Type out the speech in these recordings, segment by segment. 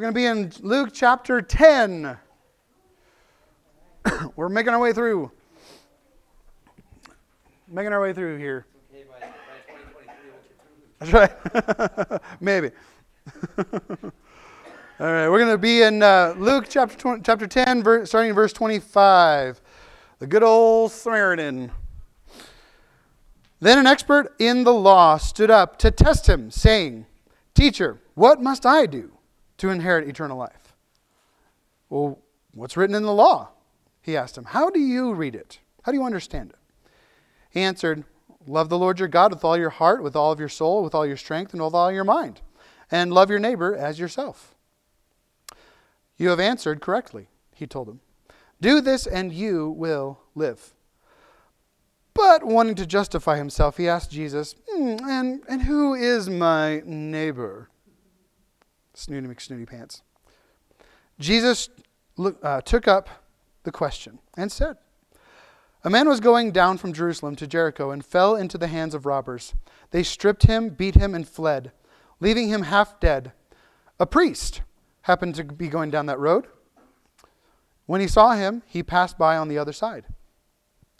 We're going to be in Luke chapter 10. We're making our way through. Making our way through here. Okay, by, by 2023, we'll through That's right. Maybe. All right, we're going to be in uh, Luke chapter 20, chapter 10, ver- starting in verse 25. The good old Samaritan. Then an expert in the law stood up to test him, saying, Teacher, what must I do to inherit eternal life? Well, what's written in the law? He asked him. How do you read it? How do you understand it? He answered, Love the Lord your God with all your heart, with all of your soul, with all your strength, and with all your mind, and love your neighbor as yourself. You have answered correctly, he told him. Do this, and you will live. But wanting to justify himself, he asked Jesus, "Hmm, and, and who is my neighbor? Snooty McSnooty pants. Jesus look, uh, took up the question and said, A man was going down from Jerusalem to Jericho and fell into the hands of robbers. They stripped him, beat him, and fled, leaving him half dead. A priest happened to be going down that road. When he saw him, he passed by on the other side.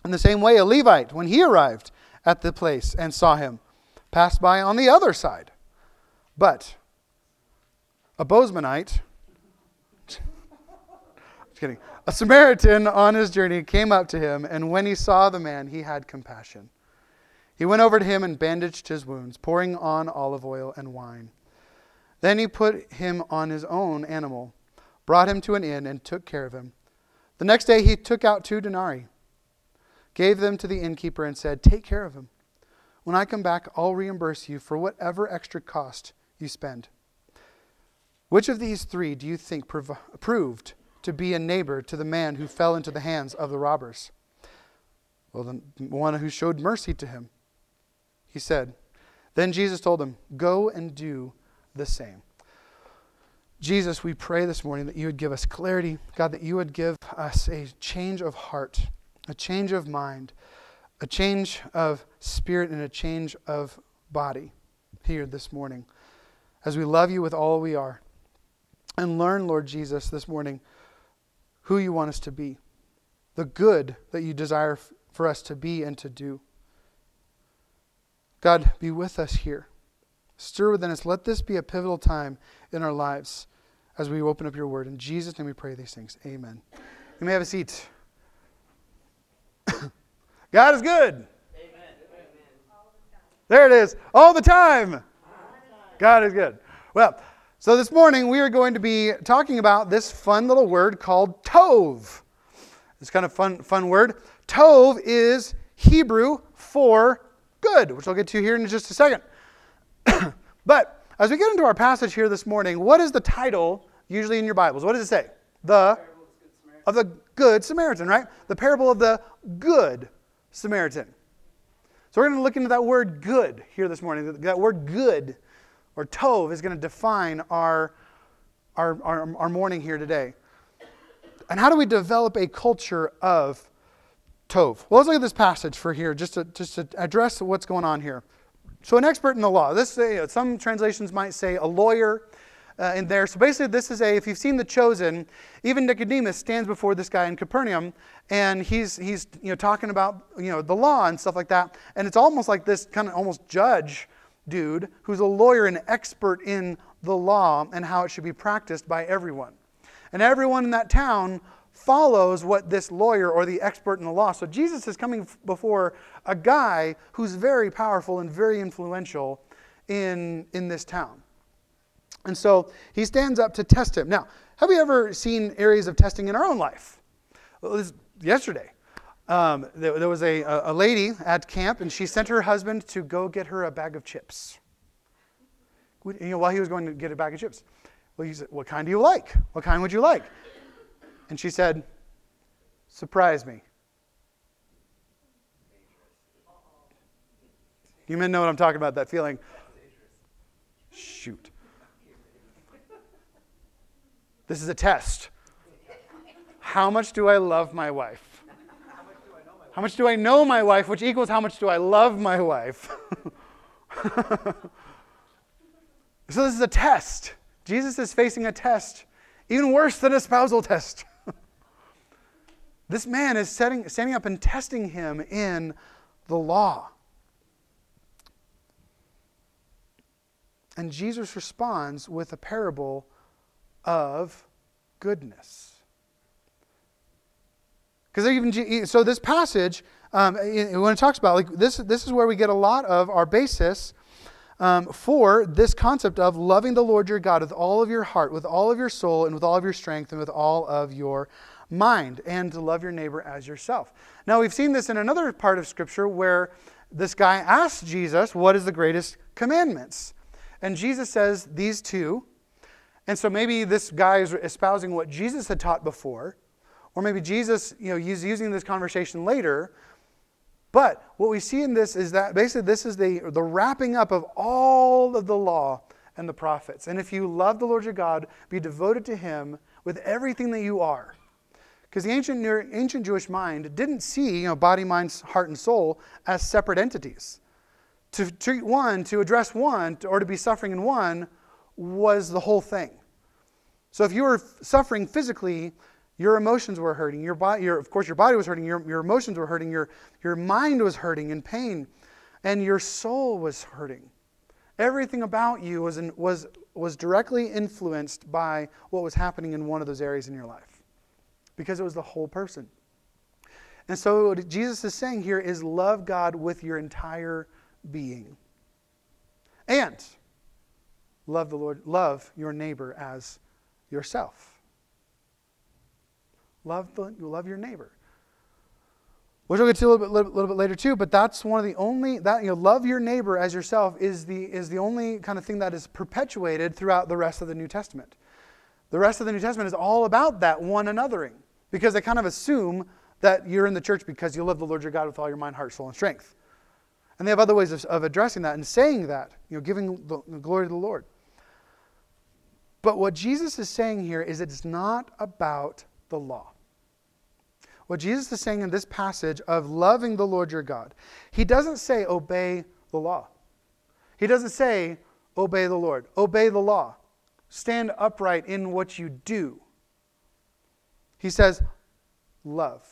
In the same way, a Levite, when he arrived at the place and saw him, passed by on the other side. But a Bozemanite, just kidding, a Samaritan on his journey came up to him, and when he saw the man, he had compassion. He went over to him and bandaged his wounds, pouring on olive oil and wine. Then he put him on his own animal, brought him to an inn, and took care of him. The next day he took out two denarii, gave them to the innkeeper, and said, Take care of him. When I come back, I'll reimburse you for whatever extra cost you spend. Which of these three do you think prov- proved to be a neighbor to the man who fell into the hands of the robbers? Well, the one who showed mercy to him. He said, Then Jesus told him, Go and do the same. Jesus, we pray this morning that you would give us clarity, God, that you would give us a change of heart, a change of mind, a change of spirit, and a change of body here this morning as we love you with all we are. And learn, Lord Jesus, this morning who you want us to be, the good that you desire for us to be and to do. God, be with us here. Stir within us. Let this be a pivotal time in our lives as we open up your word. In Jesus' name we pray these things. Amen. You may have a seat. God is good. Amen. There it is. All the time. God is good. Well, so this morning we are going to be talking about this fun little word called tov. It's kind of fun, fun word. Tov is Hebrew for good, which I'll get to here in just a second. but as we get into our passage here this morning, what is the title usually in your Bibles? What does it say? The of the good Samaritan, right? The parable of the good Samaritan. So we're going to look into that word good here this morning. That word good or tov is going to define our, our, our, our morning here today. And how do we develop a culture of tov? Well, let's look at this passage for here, just to, just to address what's going on here. So, an expert in the law. This uh, some translations might say a lawyer uh, in there. So basically, this is a. If you've seen The Chosen, even Nicodemus stands before this guy in Capernaum, and he's he's you know talking about you know the law and stuff like that. And it's almost like this kind of almost judge dude who's a lawyer and expert in the law and how it should be practiced by everyone. And everyone in that town follows what this lawyer or the expert in the law. So Jesus is coming before a guy who's very powerful and very influential in, in this town. And so he stands up to test him. Now, have we ever seen areas of testing in our own life? Well, yesterday, um, there, there, was a, a lady at camp, and she sent her husband to go get her a bag of chips. You know, while he was going to get a bag of chips. Well, he said, What kind do you like? What kind would you like? And she said, Surprise me. You men know what I'm talking about, that feeling. Shoot. This is a test. How much do I love my wife? How much do I know my wife, which equals how much do I love my wife? so this is a test. Jesus is facing a test, even worse than a spousal test. this man is setting, standing up and testing him in the law. And Jesus responds with a parable of goodness. Because even so, this passage um, when it talks about like this, this is where we get a lot of our basis um, for this concept of loving the Lord your God with all of your heart, with all of your soul, and with all of your strength, and with all of your mind, and to love your neighbor as yourself. Now we've seen this in another part of Scripture where this guy asks Jesus, "What is the greatest commandments?" And Jesus says these two. And so maybe this guy is espousing what Jesus had taught before, or maybe Jesus, you know, he's using this conversation later but what we see in this is that basically this is the, the wrapping up of all of the law and the prophets. And if you love the Lord your God, be devoted to him with everything that you are. Because the ancient, ancient Jewish mind didn't see you know, body, mind, heart, and soul as separate entities. To treat one, to address one, or to be suffering in one was the whole thing. So if you were suffering physically, your emotions were hurting. Your body, your, of course, your body was hurting. Your, your emotions were hurting. Your, your mind was hurting in pain. And your soul was hurting. Everything about you was, in, was, was directly influenced by what was happening in one of those areas in your life because it was the whole person. And so, what Jesus is saying here is love God with your entire being. And love the Lord, love your neighbor as yourself. Love, the, you love your neighbor. Which we'll get to a little bit, little, little bit later too, but that's one of the only that you know, love your neighbor as yourself is the is the only kind of thing that is perpetuated throughout the rest of the New Testament. The rest of the New Testament is all about that one anothering because they kind of assume that you're in the church because you love the Lord your God with all your mind, heart, soul, and strength. And they have other ways of, of addressing that and saying that, you know, giving the, the glory to the Lord. But what Jesus is saying here is it's not about the law. What Jesus is saying in this passage of loving the Lord your God, he doesn't say obey the law. He doesn't say obey the Lord, obey the law, stand upright in what you do. He says love.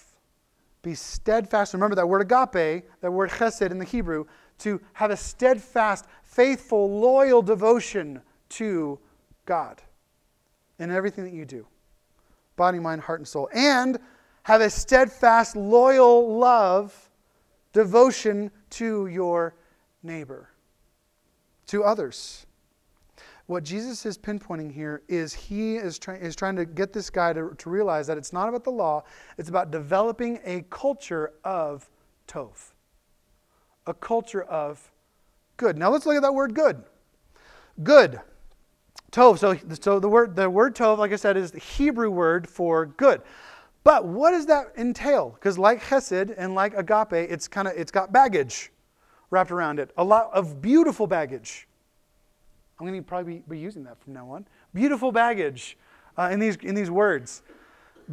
Be steadfast. Remember that word agape, that word chesed in the Hebrew, to have a steadfast, faithful, loyal devotion to God in everything that you do body, mind, heart, and soul. And have a steadfast, loyal love, devotion to your neighbor, to others. What Jesus is pinpointing here is he is, try, is trying to get this guy to, to realize that it's not about the law, it's about developing a culture of tov, a culture of good. Now let's look at that word good. Good. Tov. So, so the word the word tov, like I said, is the Hebrew word for good. But what does that entail? Because like chesed and like agape, it's kind of it's got baggage wrapped around it. A lot of beautiful baggage. I'm going to probably be using that from now on. Beautiful baggage uh, in these in these words.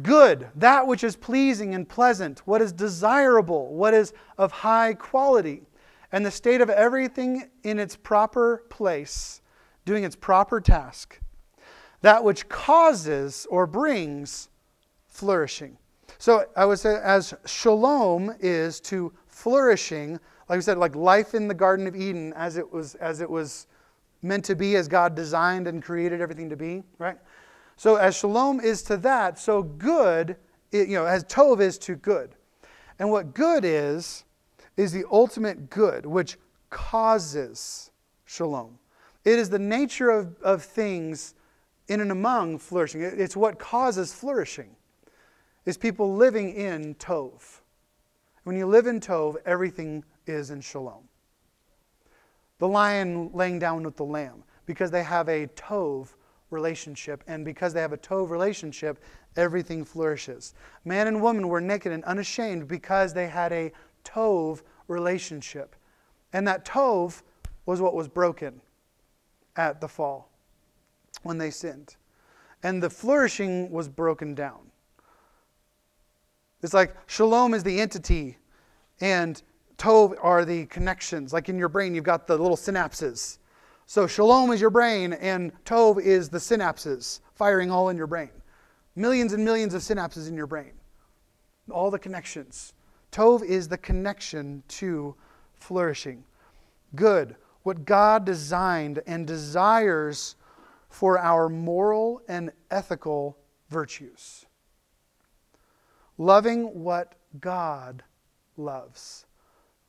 Good, that which is pleasing and pleasant, what is desirable, what is of high quality, and the state of everything in its proper place doing its proper task, that which causes or brings flourishing. So I would say, as shalom is to flourishing, like we said, like life in the Garden of Eden as it was, as it was meant to be, as God designed and created everything to be, right? So as shalom is to that, so good, you know, as tov is to good. And what good is, is the ultimate good, which causes shalom. It is the nature of, of things in and among flourishing. It's what causes flourishing. Is people living in Tov. When you live in Tov, everything is in Shalom. The lion laying down with the lamb, because they have a Tov relationship, and because they have a Tov relationship, everything flourishes. Man and woman were naked and unashamed because they had a Tov relationship. And that Tov was what was broken at the fall when they sinned. And the flourishing was broken down. It's like shalom is the entity, and tov are the connections. Like in your brain, you've got the little synapses. So shalom is your brain, and tov is the synapses firing all in your brain. Millions and millions of synapses in your brain. All the connections. Tov is the connection to flourishing. Good, what God designed and desires for our moral and ethical virtues. Loving what God loves.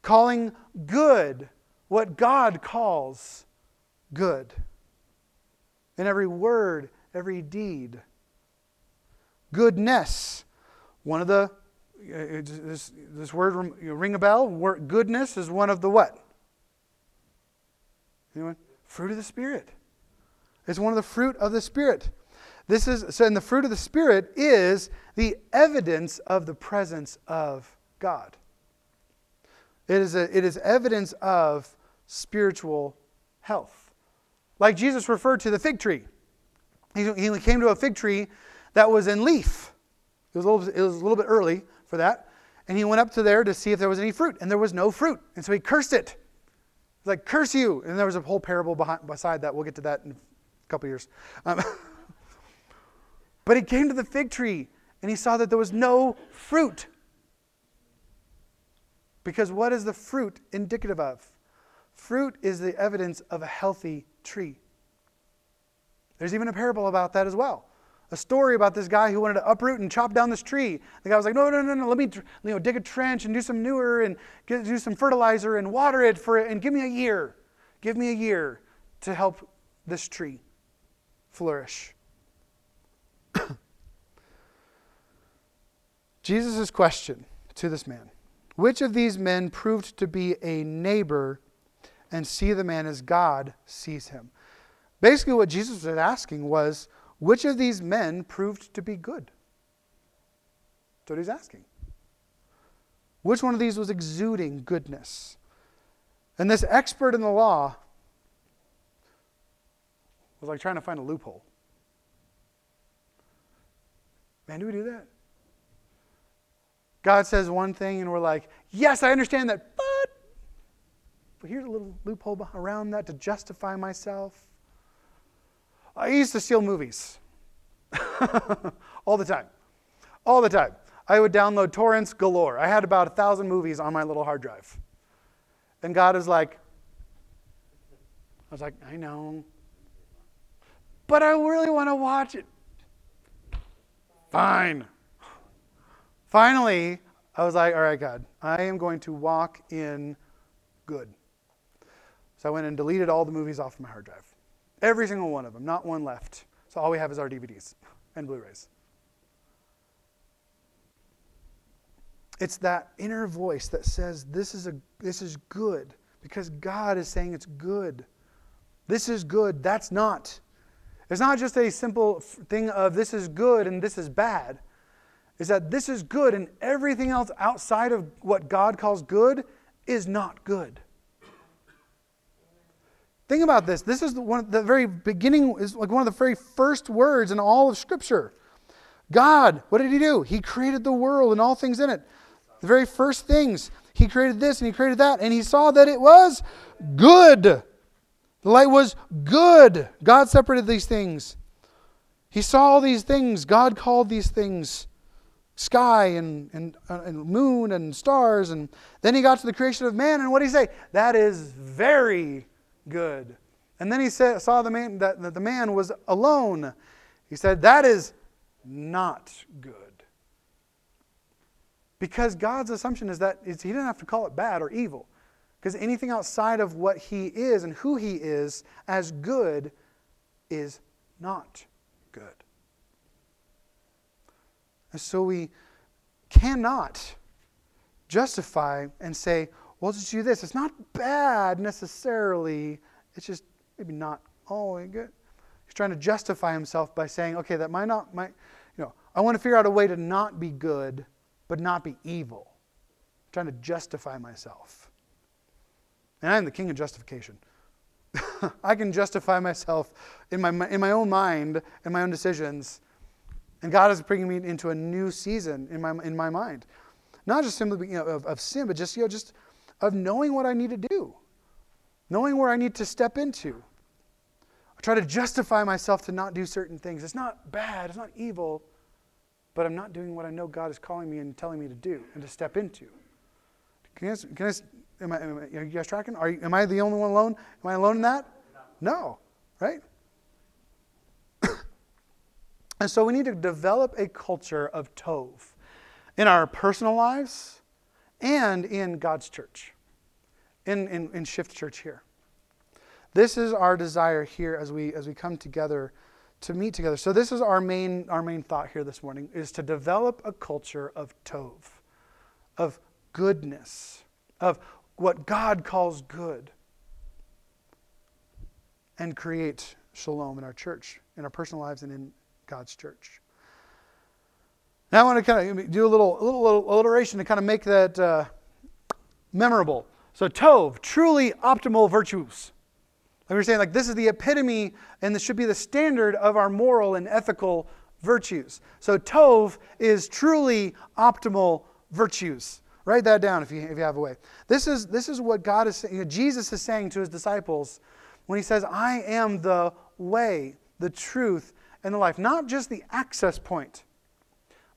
Calling good what God calls good. In every word, every deed. Goodness. One of the, uh, this, this word ring a bell? Goodness is one of the what? Anyone? Fruit of the Spirit. It's one of the fruit of the Spirit. This is so, and the fruit of the Spirit is the evidence of the presence of God. It is, a, it is evidence of spiritual health. Like Jesus referred to the fig tree. He, he came to a fig tree that was in leaf. It was, little, it was a little bit early for that. And he went up to there to see if there was any fruit, and there was no fruit. And so he cursed it. Like, curse you. And there was a whole parable behind, beside that. We'll get to that in a couple years. Um, but he came to the fig tree and he saw that there was no fruit. Because what is the fruit indicative of? Fruit is the evidence of a healthy tree. There's even a parable about that as well. A story about this guy who wanted to uproot and chop down this tree. The guy was like, "No, no, no, no! Let me, you know, dig a trench and do some manure and get, do some fertilizer and water it for it, and give me a year. Give me a year to help this tree flourish." Jesus' question to this man Which of these men proved to be a neighbor and see the man as God sees him? Basically, what Jesus was asking was which of these men proved to be good? That's what he's asking. Which one of these was exuding goodness? And this expert in the law was like trying to find a loophole. Man, do we do that? God says one thing, and we're like, yes, I understand that, but, but here's a little loophole around that to justify myself. I used to steal movies all the time. All the time. I would download torrents galore. I had about a thousand movies on my little hard drive. And God is like, I was like, I know. But I really want to watch it. Fine. Finally, I was like, all right, God, I am going to walk in good. So I went and deleted all the movies off my hard drive. Every single one of them, not one left. So all we have is our DVDs and Blu rays. It's that inner voice that says, this is, a, this is good, because God is saying it's good. This is good, that's not. It's not just a simple thing of this is good and this is bad is that this is good and everything else outside of what God calls good is not good. Think about this. This is the, one, the very beginning, is like one of the very first words in all of Scripture. God, what did He do? He created the world and all things in it. The very first things. He created this and He created that, and He saw that it was good. The light was good. God separated these things. He saw all these things. God called these things sky and, and, uh, and moon and stars. And then he got to the creation of man, and what did he say? That is very good. And then he said, saw the man, that, that the man was alone. He said, That is not good. Because God's assumption is that he didn't have to call it bad or evil. Because anything outside of what he is and who he is as good is not good. And so we cannot justify and say, well, just do this. It's not bad necessarily. It's just maybe not all good. He's trying to justify himself by saying, okay, that might not, might, you know, I want to figure out a way to not be good, but not be evil. I'm trying to justify myself. And I'm the king of justification. I can justify myself in my, in my own mind and my own decisions and God is bringing me into a new season in my, in my mind. Not just simply you know, of, of sin, but just, you know, just of knowing what I need to do, knowing where I need to step into. I try to justify myself to not do certain things. It's not bad, it's not evil, but I'm not doing what I know God is calling me and telling me to do and to step into. Can guys, can I, am I, am I, are you guys tracking? Are you, am I the only one alone? Am I alone in that? No, right? and so we need to develop a culture of tov in our personal lives and in God's church, in, in, in Shift Church here. This is our desire here as we, as we come together to meet together. So this is our main, our main thought here this morning, is to develop a culture of tov, of goodness, of what God calls good, and create shalom in our church, in our personal lives, and in God's church. Now I want to kind of do a little, a little, little alliteration to kind of make that uh, memorable. So tov, truly optimal virtues. Like we're saying, like this is the epitome, and this should be the standard of our moral and ethical virtues. So tov is truly optimal virtues. Write that down if you, if you have a way. This is, this is what God is saying. You know, Jesus is saying to his disciples when he says, I am the way, the truth, and the life. Not just the access point,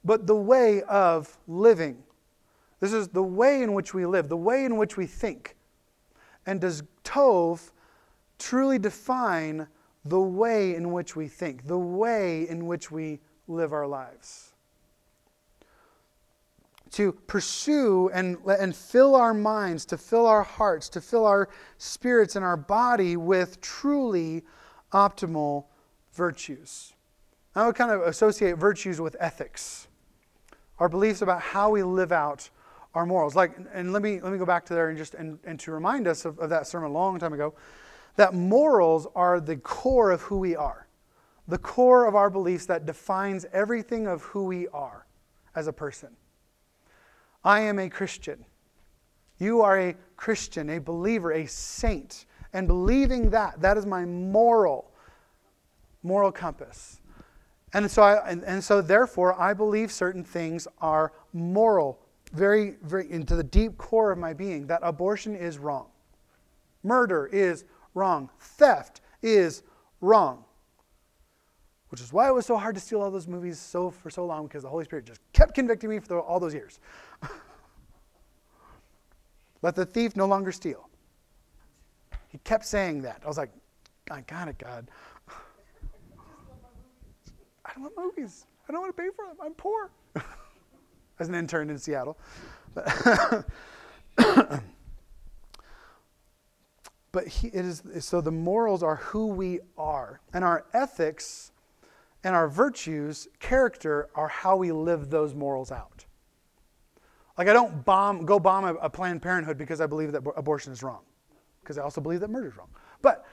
but the way of living. This is the way in which we live, the way in which we think. And does Tov truly define the way in which we think, the way in which we live our lives? to pursue and, and fill our minds, to fill our hearts, to fill our spirits and our body with truly optimal virtues. I would kind of associate virtues with ethics, our beliefs about how we live out our morals. Like, and let me let me go back to there and just and, and to remind us of, of that sermon a long time ago, that morals are the core of who we are, the core of our beliefs that defines everything of who we are as a person. I am a Christian. You are a Christian, a believer, a saint. And believing that, that is my moral, moral compass. And so, I, and, and so therefore, I believe certain things are moral, very, very into the deep core of my being, that abortion is wrong. Murder is wrong. Theft is wrong. Which is why it was so hard to steal all those movies so for so long because the Holy Spirit just kept convicting me for all those years. Let the thief no longer steal. He kept saying that. I was like, I got it, God. I don't want movies. I don't want to pay for them. I'm poor. As an intern in Seattle. but he, it is so the morals are who we are, and our ethics and our virtues, character, are how we live those morals out. Like, I don't bomb, go bomb a, a Planned Parenthood because I believe that abortion is wrong, because I also believe that murder is wrong. But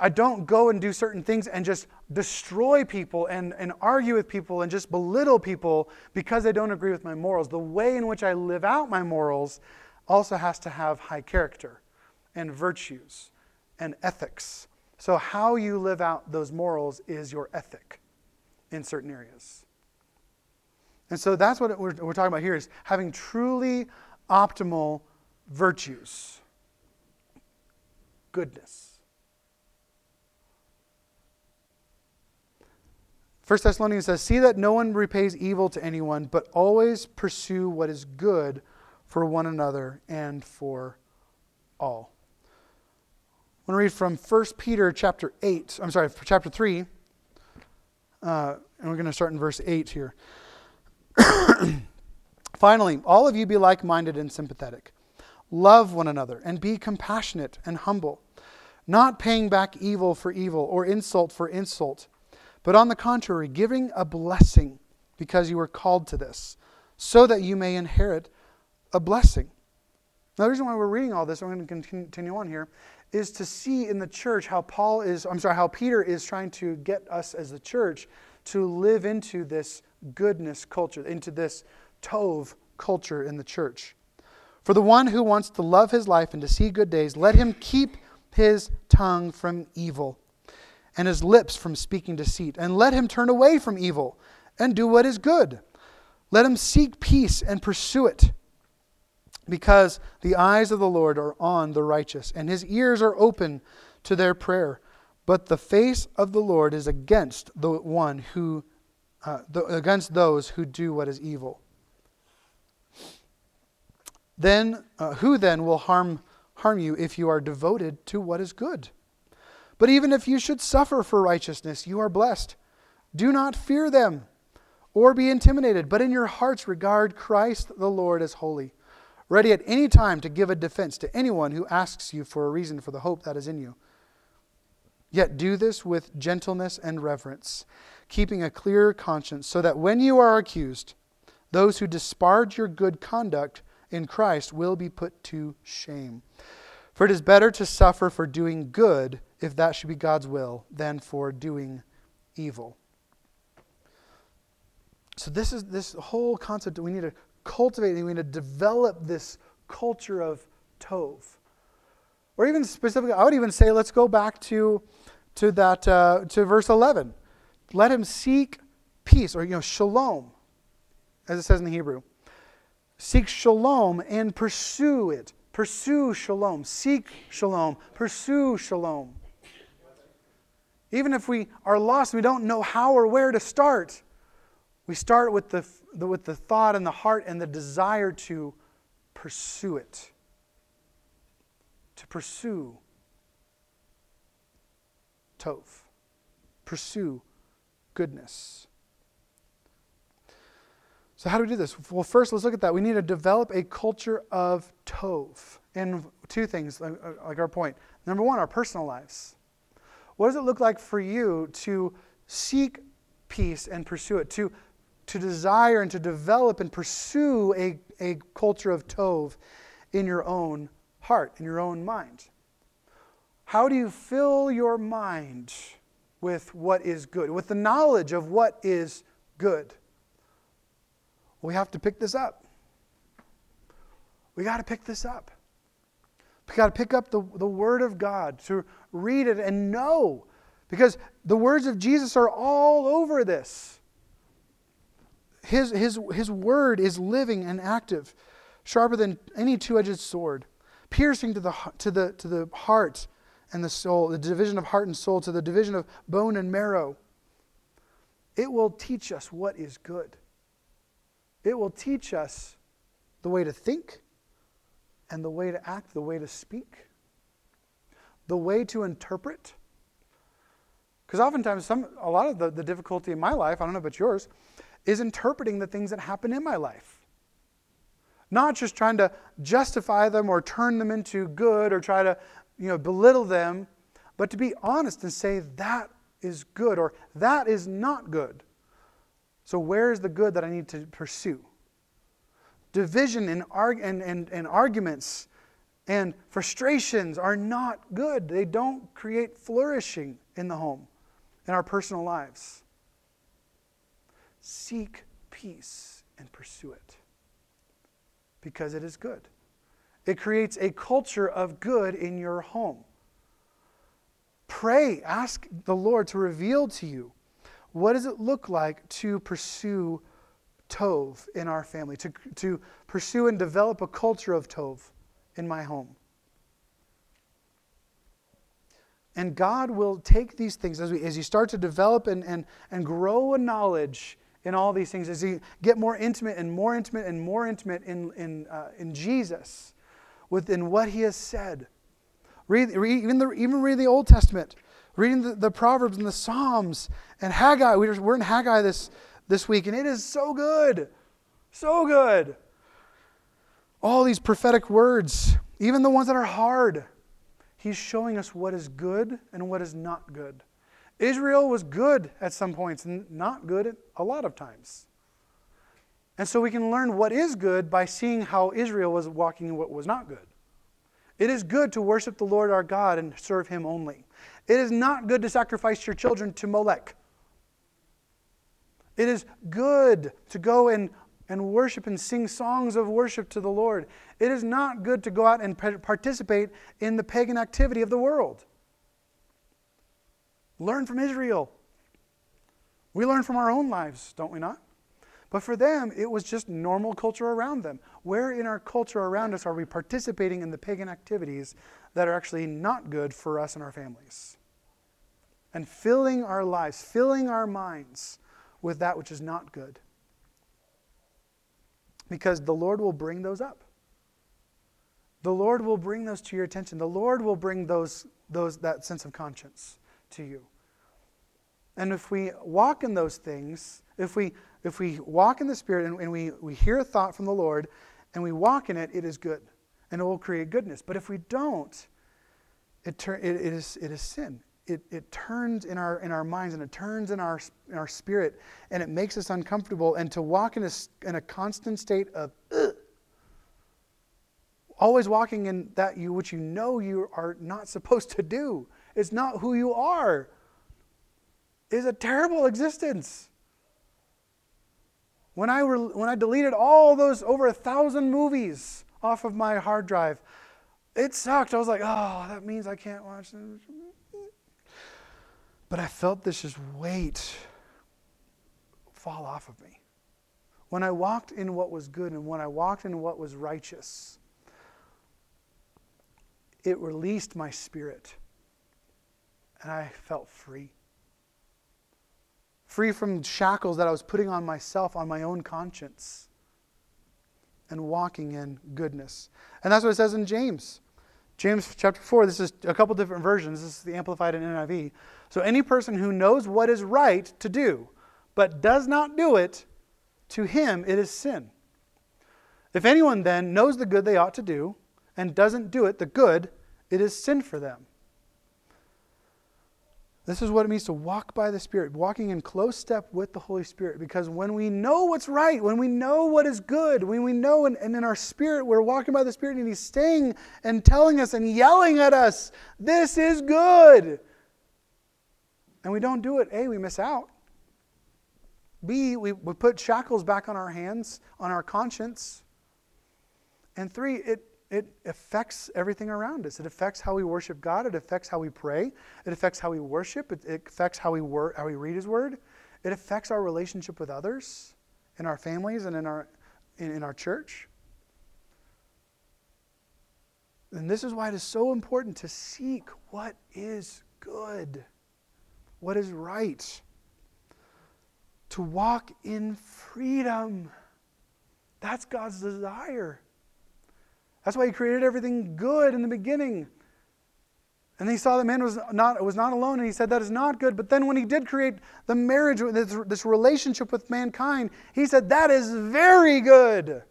I don't go and do certain things and just destroy people and, and argue with people and just belittle people because they don't agree with my morals. The way in which I live out my morals also has to have high character and virtues and ethics. So, how you live out those morals is your ethic in certain areas. And so that's what we're, we're talking about here is having truly optimal virtues. Goodness. 1 Thessalonians says, See that no one repays evil to anyone, but always pursue what is good for one another and for all. I want to read from 1 Peter chapter 8, I'm sorry, chapter 3, uh, and we're going to start in verse 8 here. Finally, all of you be like minded and sympathetic. Love one another and be compassionate and humble, not paying back evil for evil or insult for insult, but on the contrary, giving a blessing because you were called to this, so that you may inherit a blessing. Now, the reason why we're reading all this, I'm going to continue on here, is to see in the church how Paul is, I'm sorry, how Peter is trying to get us as the church to live into this goodness culture, into this Tov culture in the church. For the one who wants to love his life and to see good days, let him keep his tongue from evil and his lips from speaking deceit, and let him turn away from evil and do what is good. Let him seek peace and pursue it. Because the eyes of the Lord are on the righteous, and his ears are open to their prayer. But the face of the Lord is against the one who, uh, the, against those who do what is evil. Then, uh, who then will harm harm you if you are devoted to what is good? But even if you should suffer for righteousness, you are blessed. Do not fear them or be intimidated, but in your hearts regard Christ the Lord as holy, ready at any time to give a defense to anyone who asks you for a reason for the hope that is in you. Yet do this with gentleness and reverence, keeping a clear conscience, so that when you are accused, those who disparage your good conduct in Christ will be put to shame. For it is better to suffer for doing good, if that should be God's will, than for doing evil. So this is this whole concept we need to cultivate, we need to develop this culture of tov. Or even specifically, I would even say, let's go back to, to that uh, to verse 11. Let him seek peace, or you know, shalom, as it says in the Hebrew. Seek shalom and pursue it. Pursue shalom. Seek shalom. Pursue shalom. Even if we are lost and we don't know how or where to start, we start with the, with the thought and the heart and the desire to pursue it. To pursue Tov. Pursue goodness. So, how do we do this? Well, first, let's look at that. We need to develop a culture of Tov. And two things, like our point. Number one, our personal lives. What does it look like for you to seek peace and pursue it? To, to desire and to develop and pursue a, a culture of Tov in your own heart, in your own mind? How do you fill your mind with what is good, with the knowledge of what is good? We have to pick this up. We got to pick this up. Got to pick up the, the Word of God, to read it and know. Because the words of Jesus are all over this. His, his, his Word is living and active, sharper than any two edged sword, piercing to the, to, the, to the heart and the soul, the division of heart and soul, to the division of bone and marrow. It will teach us what is good. It will teach us the way to think and the way to act, the way to speak, the way to interpret. Because oftentimes, some, a lot of the, the difficulty in my life, I don't know about yours, is interpreting the things that happen in my life. Not just trying to justify them or turn them into good or try to you know, belittle them, but to be honest and say that is good or that is not good. So, where is the good that I need to pursue? Division and, arg- and, and, and arguments and frustrations are not good. They don't create flourishing in the home, in our personal lives. Seek peace and pursue it because it is good. It creates a culture of good in your home. Pray, ask the Lord to reveal to you what does it look like to pursue Tov in our family, to, to pursue and develop a culture of Tov in my home. And God will take these things as, we, as you start to develop and, and, and grow a knowledge in all these things, as you get more intimate and more intimate and more intimate in, in, uh, in Jesus, within what He has said. Read, read, even, the, even read the Old Testament, reading the, the Proverbs and the Psalms and Haggai. We're, we're in Haggai this, this week, and it is so good. So good. All these prophetic words, even the ones that are hard, he's showing us what is good and what is not good. Israel was good at some points and not good a lot of times. And so we can learn what is good by seeing how Israel was walking in what was not good. It is good to worship the Lord our God and serve him only. It is not good to sacrifice your children to Molech. It is good to go and, and worship and sing songs of worship to the Lord. It is not good to go out and participate in the pagan activity of the world. Learn from Israel. We learn from our own lives, don't we not? But for them, it was just normal culture around them. Where in our culture around us are we participating in the pagan activities that are actually not good for us and our families? and filling our lives, filling our minds with that which is not good. Because the Lord will bring those up. The Lord will bring those to your attention. The Lord will bring those, those, that sense of conscience to you. And if we walk in those things, if we, if we walk in the Spirit and, and we, we hear a thought from the Lord and we walk in it, it is good. And it will create goodness. But if we don't, it, tur- it, it, is, it is sin. It, it turns in our, in our minds and it turns in our, in our spirit and it makes us uncomfortable. And to walk in a, in a constant state of, Ugh, always walking in that you which you know you are not supposed to do, it's not who you are, is a terrible existence. When I, re- when I deleted all those over a thousand movies off of my hard drive, it sucked. I was like, oh, that means I can't watch them. But I felt this just weight fall off of me. When I walked in what was good and when I walked in what was righteous, it released my spirit. And I felt free. Free from shackles that I was putting on myself, on my own conscience, and walking in goodness. And that's what it says in James. James chapter 4, this is a couple different versions. This is the Amplified and NIV. So, any person who knows what is right to do, but does not do it, to him it is sin. If anyone then knows the good they ought to do, and doesn't do it, the good, it is sin for them. This is what it means to walk by the Spirit, walking in close step with the Holy Spirit. Because when we know what's right, when we know what is good, when we know, and, and, in our spirit, we're walking by the Spirit, and He's staying and telling us and yelling at us, This is good. And we don't do it, A, we miss out. B, we, we put shackles back on our hands, on our conscience. And three, it it affects everything around us. It affects how we worship God. It affects how we pray. It affects how we worship. It, it affects how we, wor- how we read His Word. It affects our relationship with others, in our families, and in our, in, in our church. And this is why it is so important to seek what is good, what is right, to walk in freedom. That's God's desire. That's why he created everything good in the beginning. And he saw that man was not, was not alone, and he said, That is not good. But then when he did create the marriage, this, this relationship with mankind, he said, That is very good.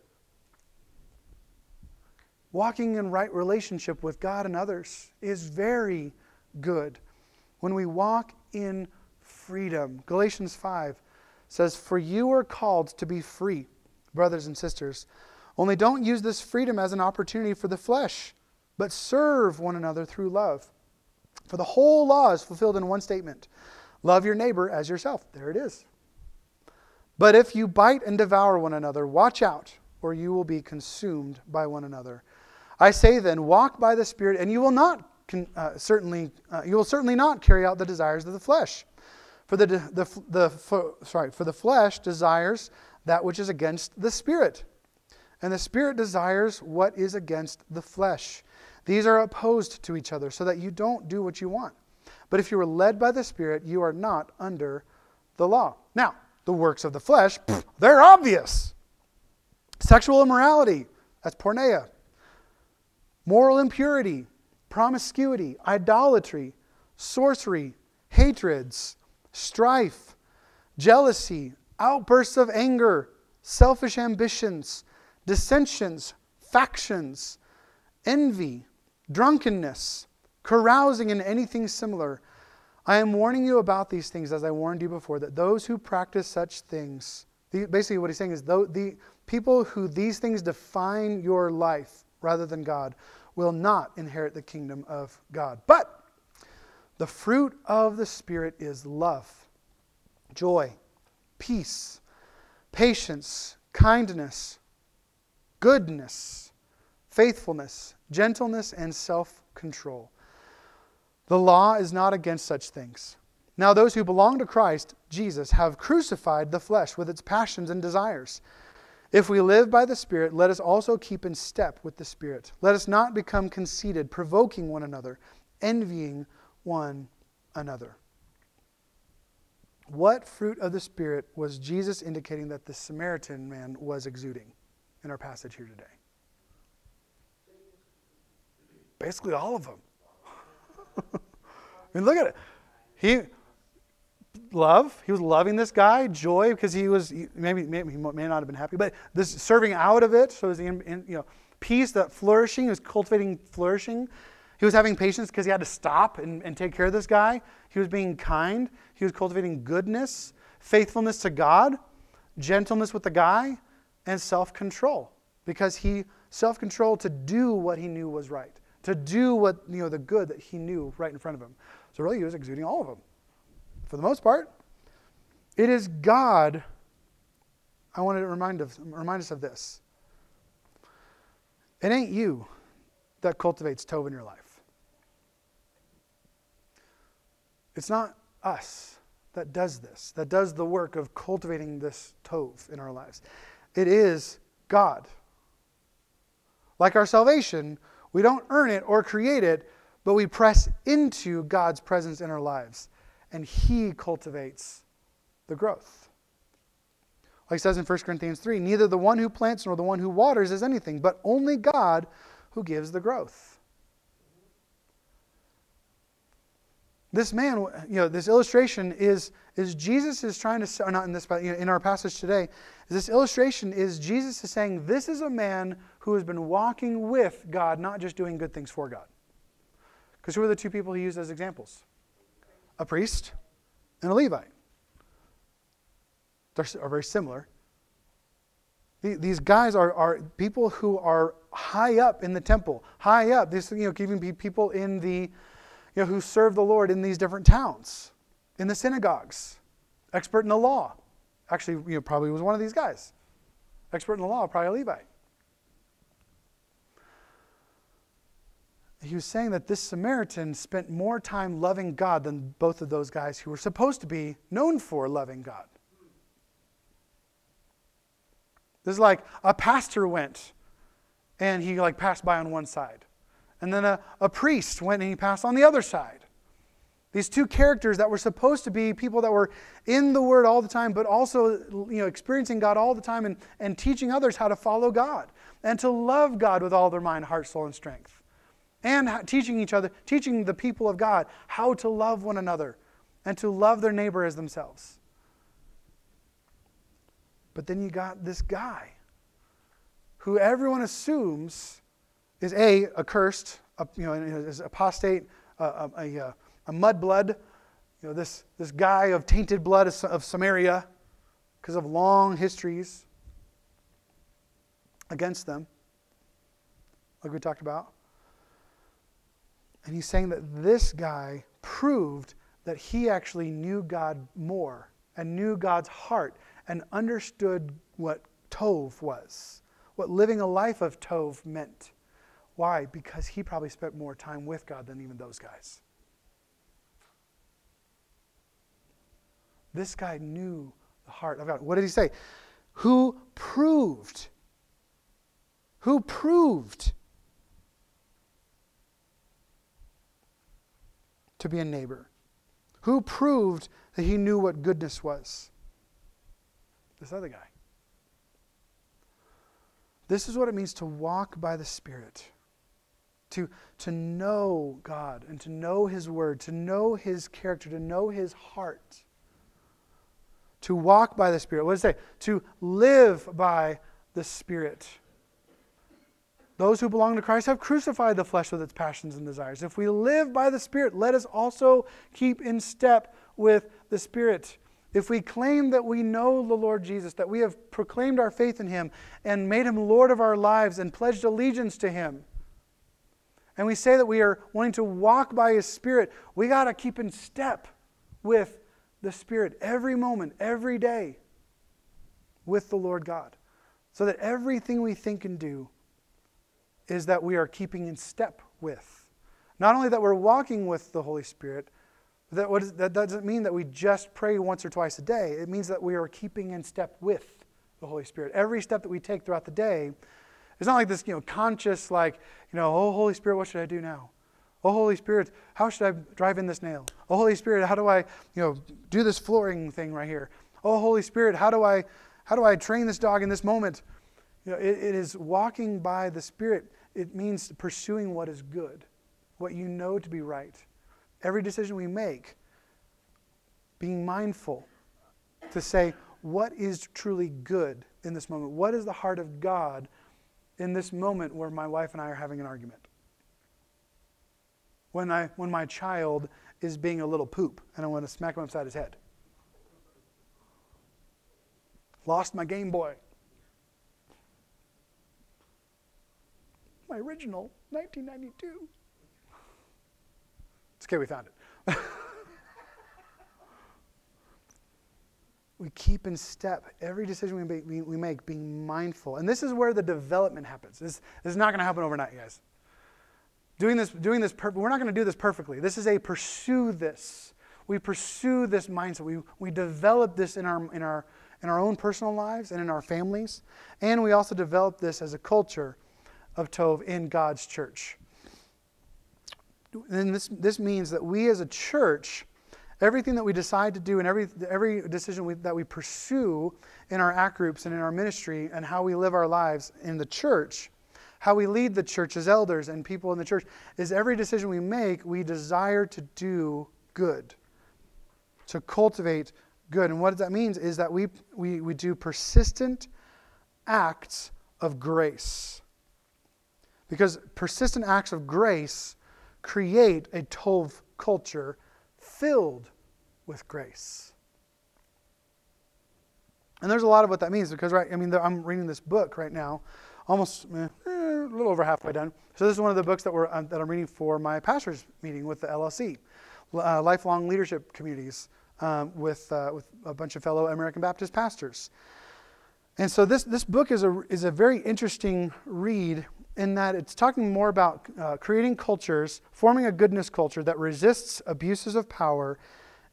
Walking in right relationship with God and others is very good. When we walk in freedom, Galatians 5 says, For you are called to be free, brothers and sisters. Only don't use this freedom as an opportunity for the flesh, but serve one another through love. For the whole law is fulfilled in one statement love your neighbor as yourself. There it is. But if you bite and devour one another, watch out, or you will be consumed by one another. I say then, walk by the Spirit, and you will not uh, certainly uh, you will certainly not carry out the desires of the flesh. For the, the, the for, sorry, for the flesh desires that which is against the Spirit and the Spirit desires what is against the flesh. These are opposed to each other, so that you don't do what you want. But if you are led by the Spirit, you are not under the law. Now, the works of the flesh, they're obvious sexual immorality, that's porneia, moral impurity, promiscuity, idolatry, sorcery, hatreds, strife, jealousy, outbursts of anger, selfish ambitions dissensions, factions, envy, drunkenness, carousing, and anything similar. I am warning you about these things as I warned you before, that those who practice such things, basically what he's saying is the people who these things define your life rather than God will not inherit the kingdom of God. But the fruit of the Spirit is love, joy, peace, patience, kindness goodness, faithfulness, gentleness, and self control. The law is not against such things. Now, those who belong to Christ, Jesus, have crucified the flesh with its passions and desires. If we live by the Spirit, let us also keep in step with the Spirit. Let us not become conceited, provoking one another, envying one another. What fruit of the Spirit was Jesus indicating that the Samaritan man was exuding in our passage here today? Basically, all of them. I mean, look at it. He love. He was loving this guy. Joy because he was maybe, maybe he may not have been happy, but this serving out of it. So was in, in, you know peace, that flourishing. He was cultivating flourishing. He was having patience because he had to stop and, and take care of this guy. He was being kind. He was cultivating goodness, faithfulness to God, gentleness with the guy, and self control because he self control to do what he knew was right, to do what, you know, the good that he knew right in front of him. So really, he was exuding all of them for the most part. It is God. I want to remind, of, remind us of this. It ain't you that cultivates Tov in your life. It's not us that does this, that does the work of cultivating this Tov in our lives. It is God. Like our salvation, we don't earn it or create it, but we press into God's presence in our lives, and He cultivates the growth. Like it says in 1 Corinthians 3 neither the one who plants nor the one who waters is anything, but only God who gives the growth. this man, you know, this illustration is, is Jesus is trying to, not in this, but you know, in our passage today, this illustration is Jesus is saying, this is a man who has been walking with God, not just doing good things for God. Because who are the two people he used as examples? A priest and a Levite. They're are very similar. These guys are, are people who are high up in the temple, high up. These, you know, even be people in the, you know, who serve the Lord in these different towns, in the synagogues, expert in the law. Actually, you know, probably was one of these guys. Expert in the law, probably a Levite. He was saying that this Samaritan spent more time loving God than both of those guys who were supposed to be known for loving God. This is like a pastor went and he like passed by on one side. And then a, a priest went and he passed on the other side. These two characters that were supposed to be people that were in the Word all the time, but also you know, experiencing God all the time and, and teaching others how to follow God and to love God with all their mind, heart, soul, and strength. And teaching each other, teaching the people of God how to love one another and to love their neighbor as themselves. But then you got this guy who everyone assumes is A, accursed, a, you know, is apostate, a, a, a, mudblood, you know, this, this guy of tainted blood of Samaria because of long histories against them, like we talked about. And he's saying that this guy proved that he actually knew God more and knew God's heart and understood what Tov was, what living a life of Tov meant. Why? Because he probably spent more time with God than even those guys. This guy knew the heart of God. What did he say? Who proved? Who proved to be a neighbor? Who proved that he knew what goodness was? This other guy. This is what it means to walk by the Spirit to, to know God and to know His Word, to know His character, to know His heart, to walk by the Spirit. What does it say? To live by the Spirit. Those who belong to Christ have crucified the flesh with its passions and desires. If we live by the Spirit, let us also keep in step with the Spirit. If we claim that we know the Lord Jesus, that we have proclaimed our faith in Him and made Him Lord of our lives and pledged allegiance to Him, and we say that we are wanting to walk by His Spirit, we got to keep in step with the Spirit every moment, every day with the Lord God. So that everything we think and do is that we are keeping in step with. Not only that we're walking with the Holy Spirit, that, is, that doesn't mean that we just pray once or twice a day. It means that we are keeping in step with the Holy Spirit. Every step that we take throughout the day it's not like this, you know, conscious, like, you know, oh, Holy Spirit, what should I do now? Oh, Holy Spirit, how should I drive in this nail? Oh, Holy Spirit, how do I, you know, do this flooring thing right here? Oh, Holy Spirit, how do I, how do I train this dog in this moment? You know, it, it is walking by the Spirit. It means pursuing what is good, what you know to be right. Every decision we make, being mindful to say, what is truly good in this moment? What is the heart of God in this moment where my wife and I are having an argument? When, I, when my child is being a little poop and I want to smack him upside his head. Lost my Game Boy. My original 1992. It's okay, we found it. we keep in step every decision we make, we, we make being mindful. And this is where the development happens. This, this is not going to happen overnight guys. Doing this doing this per- we're not going to do this perfectly. This is a pursue this. We pursue this mindset. We, we develop this in our in our in our own personal lives and in our families. And we also develop this as a culture of tov in god's church and this, this means that we as a church Everything that we decide to do and every, every decision we, that we pursue in our act groups and in our ministry and how we live our lives in the church, how we lead the church as elders and people in the church, is every decision we make, we desire to do good, to cultivate good. And what that means is that we, we, we do persistent acts of grace. Because persistent acts of grace create a Tov culture filled with grace. And there's a lot of what that means because, right, I mean, I'm reading this book right now, almost eh, a little over halfway done. So, this is one of the books that, we're, uh, that I'm reading for my pastor's meeting with the LLC, uh, Lifelong Leadership Communities, um, with, uh, with a bunch of fellow American Baptist pastors. And so, this, this book is a, is a very interesting read in that it's talking more about uh, creating cultures, forming a goodness culture that resists abuses of power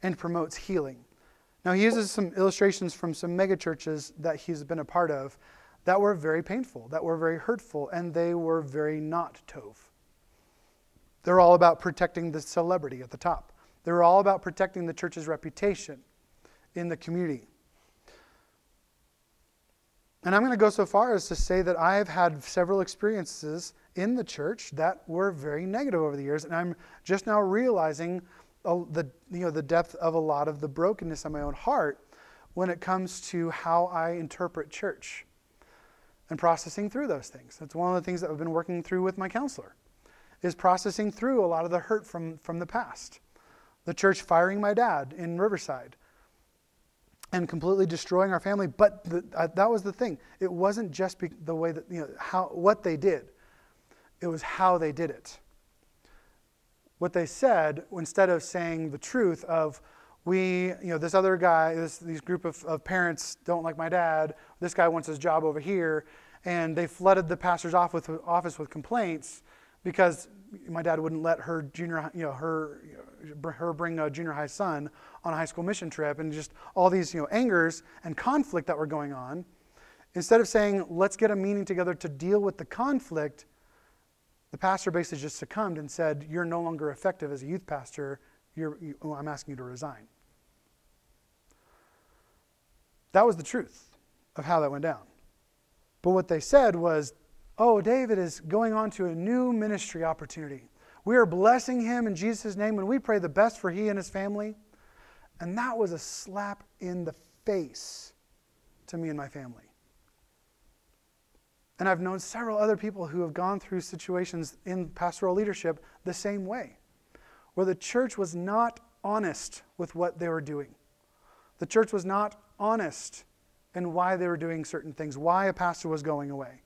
and promotes healing. Now, he uses some illustrations from some megachurches that he's been a part of that were very painful, that were very hurtful, and they were very not Tov. They're all about protecting the celebrity at the top. They're all about protecting the church's reputation in the community. And I'm going to go so far as to say that I've had several experiences in the church that were very negative over the years, and I'm just now realizing the, you know, the depth of a lot of the brokenness in my own heart when it comes to how I interpret church and processing through those things. That's one of the things that I've been working through with my counselor, is processing through a lot of the hurt from, from the past. The church firing my dad in Riverside, and completely destroying our family. But the, uh, that was the thing. It wasn't just be, the way that, you know, how, what they did, it was how they did it. What they said, instead of saying the truth of, we, you know, this other guy, this group of, of parents don't like my dad, this guy wants his job over here, and they flooded the pastor's with, office with complaints because my dad wouldn't let her junior, you know, her, her bring a junior high son on a high school mission trip, and just all these, you know, angers and conflict that were going on. Instead of saying, let's get a meeting together to deal with the conflict, the pastor basically just succumbed and said, you're no longer effective as a youth pastor. You, oh, I'm asking you to resign. That was the truth of how that went down. But what they said was, oh, David is going on to a new ministry opportunity. We are blessing him in Jesus' name, and we pray the best for he and his family. And that was a slap in the face to me and my family. And I've known several other people who have gone through situations in pastoral leadership the same way, where the church was not honest with what they were doing. The church was not honest in why they were doing certain things, why a pastor was going away.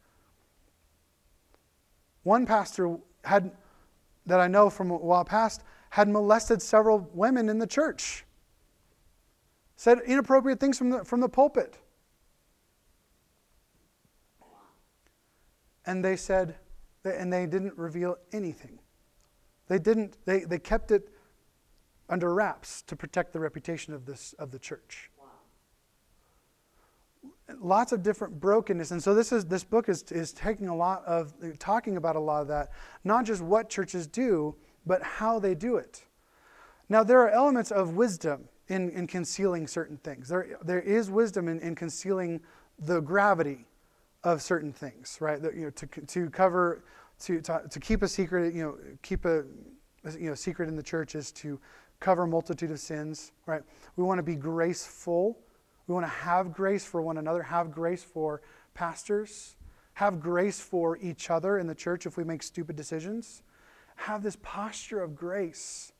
One pastor had, that I know from a while past, had molested several women in the church, said inappropriate things from the, from the pulpit. And they said, and they didn't reveal anything. They didn't, they, they kept it under wraps to protect the reputation of, this, of the church lots of different brokenness and so this is this book is, is taking a lot of talking about a lot of that not just what churches do but how they do it Now, there are elements of wisdom in, in concealing certain things. There, there is wisdom in, in concealing the gravity of certain things, right? That, you know, to, to cover, to, to, to keep a secret, you know, keep a you know, secret in the church is to cover multitude of sins, right? We want to be graceful. We want to have grace for one another, have grace for pastors, have grace for each other in the church if we make stupid decisions. Have this posture of grace.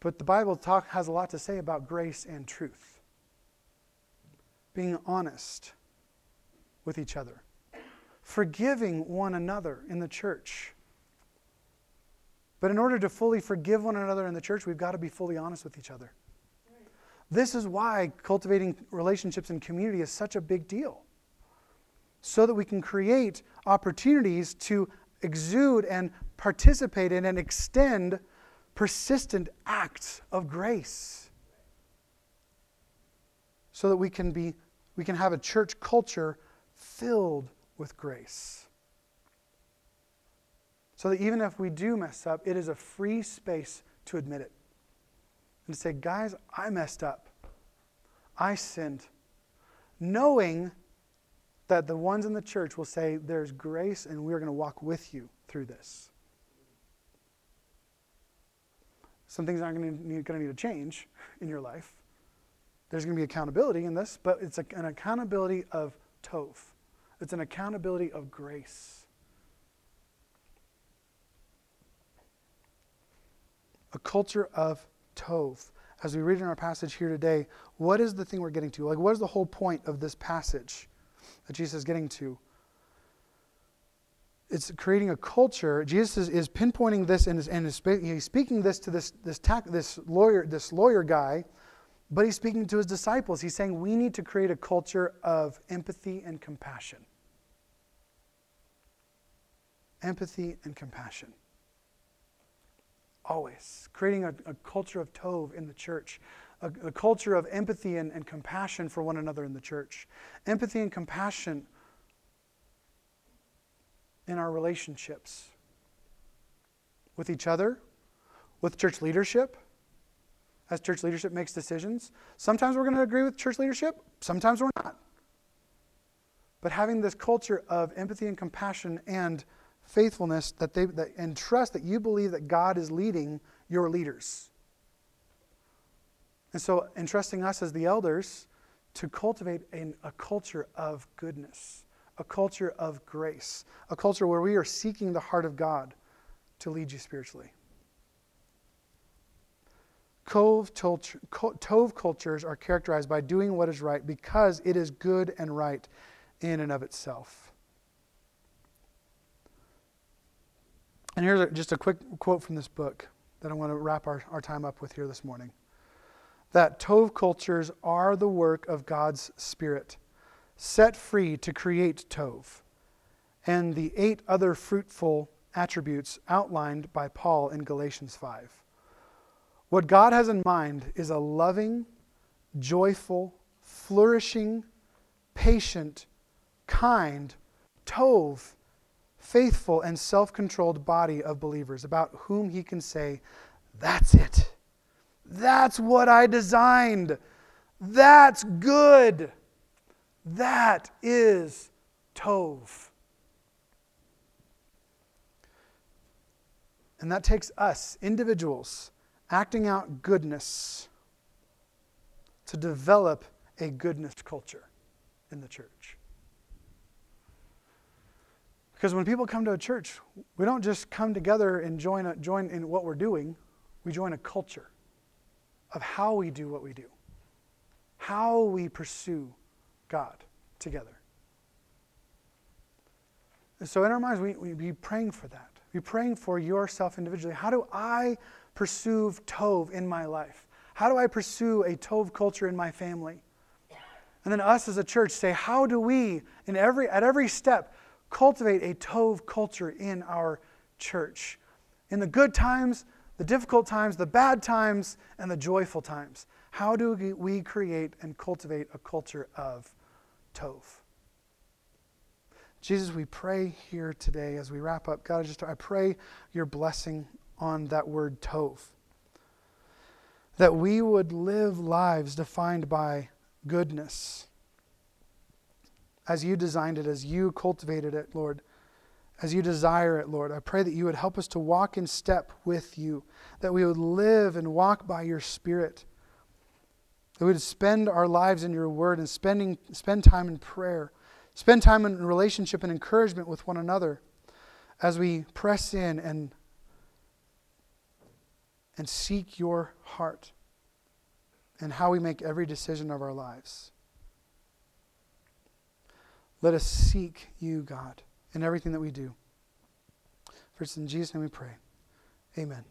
But the Bible talk, has a lot to say about grace and truth. Being honest with each other, forgiving one another in the church. But in order to fully forgive one another in the church, we've got to be fully honest with each other. This is why cultivating relationships and community is such a big deal. So that we can create opportunities to exude and participate in and extend persistent acts of grace. So that we can be we can have a church culture filled with grace. So that even if we do mess up, it is a free space to admit it. And to say, guys, I messed up. I sinned. Knowing that the ones in the church will say, There's grace, and we're going to walk with you through this. Some things aren't going to need, to, change in your life. There's going to be accountability in this, but it's an accountability of tov. It's an accountability of grace. A culture of tov. As we read in our passage here today, what is the thing we're getting to? Like, what is the whole point of this passage that Jesus is getting to? It's creating a culture. Jesus is, is pinpointing this and, is, and is, he's speaking this to this, this, this, lawyer, this lawyer guy, but he's speaking to his disciples. He's saying we need to create a culture of empathy and compassion. Empathy and compassion. Always. Creating a, a culture of Tov in the church, a, a culture of empathy and, and compassion for one another in the church. Empathy and compassion in our relationships with each other, with church leadership, as church leadership makes decisions. Sometimes we're going to agree with church leadership, sometimes we're not. But having this culture of empathy and compassion and faithfulness that they that, and trust that you believe that God is leading your leaders. And so entrusting us as the elders to cultivate a, a culture of goodness a culture of grace, a culture where we are seeking the heart of God to lead you spiritually. Tov, tov cultures are characterized by doing what is right because it is good and right in and of itself. And here's just a quick quote from this book that I want to wrap our, our time up with here this morning. That Tov cultures are the work of God's Spirit set free to create Tov, and the eight other fruitful attributes outlined by Paul in Galatians 5. What God has in mind is a loving, joyful, flourishing, patient, kind, Tov, faithful, and self controlled body of believers about whom he can say, That's it. That's what I designed. That's good. That is Tov. And that takes us, individuals, acting out goodness to develop a goodness culture in the church. Because when people come to a church, we don't just come together and join, a, join in what we're doing, we join a culture of how we do what we do, how we pursue God together. And so in our minds, we, we be praying for that. Be praying for yourself individually. How do I pursue Tov in my life? How do I pursue a Tov culture in my family? And then us as a church say, how do we, in every, at every step, cultivate a Tov culture in our church? In the good times, the difficult times, the bad times, and the joyful times. How do we create and cultivate a culture of Tov. Jesus, we pray here today as we wrap up. God, I just I pray your blessing on that word Tov. that we would live lives defined by goodness as you designed it, as you cultivated it, Lord, as you desire it, Lord. I pray that you would help us to walk in step with you, that we would live and walk by your Spirit, that we would spend our lives in your word and spending, spend time in prayer, spend time in relationship and encouragement with one another as we press in and and seek your heart and how we make every decision of our lives. Let us seek you, God, in everything that we do. First, in Jesus' name we pray. Amen.